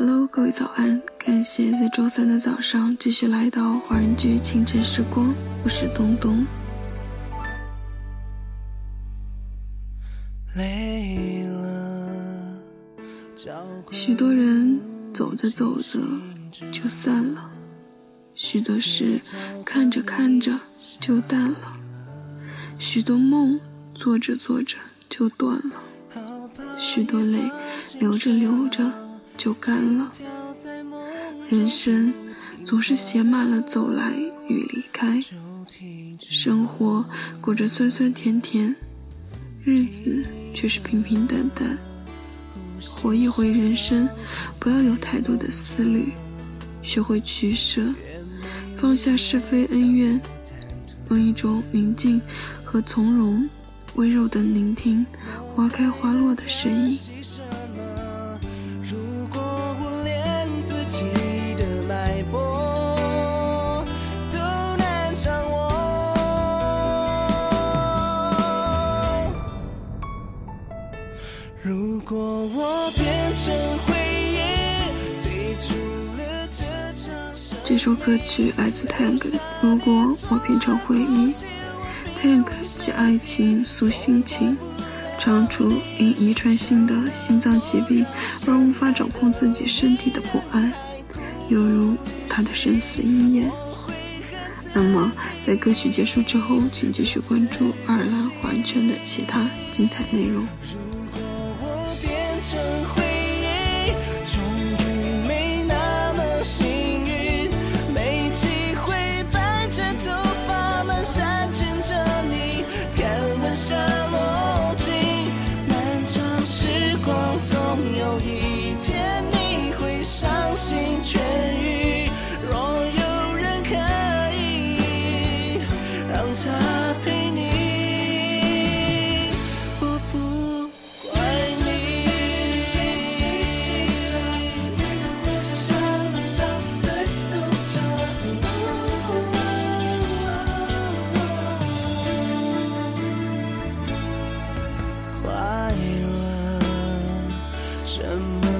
Hello，各位早安！感谢在周三的早上继续来到华人居清晨时光，我是东东。累了，许多人走着走着就散了，许多事看着看着就淡了，许多梦做着做着就断了，许多泪流着流着。就干了。人生总是写满了走来与离开，生活过着酸酸甜甜，日子却是平平淡淡。活一回人生，不要有太多的思虑，学会取舍，放下是非恩怨，用一种宁静和从容，温柔的聆听花开花落的声音。这首歌曲来自 Tank。如果我变成回忆，Tank 借爱情诉心情，唱出因遗传性的心脏疾病而无法掌控自己身体的不安，犹如他的生死遗言。那么，在歌曲结束之后，请继续关注爱尔兰华人圈的其他精彩内容。心却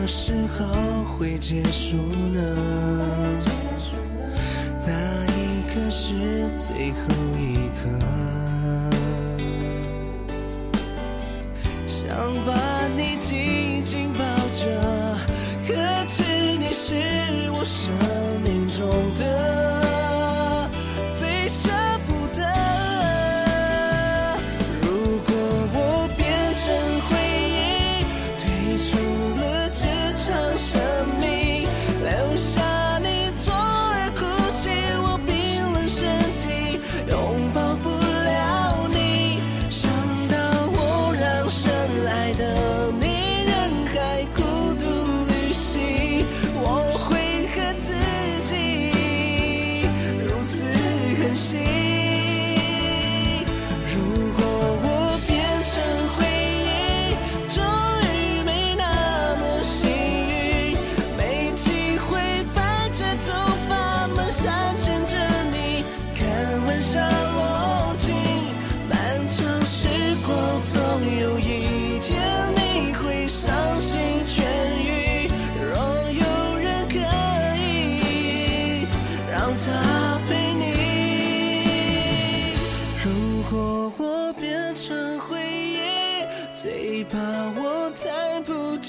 时候会结束呢？那一刻是最后一刻，想把你紧紧抱着，可知你是我生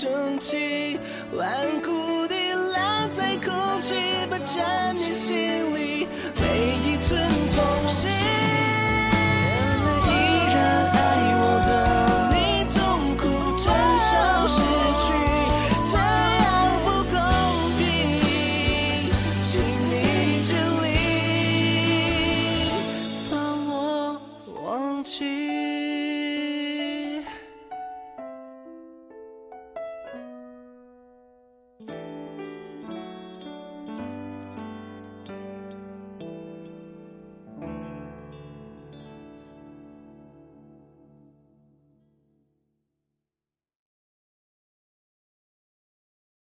生气顽固地拉在空气不沾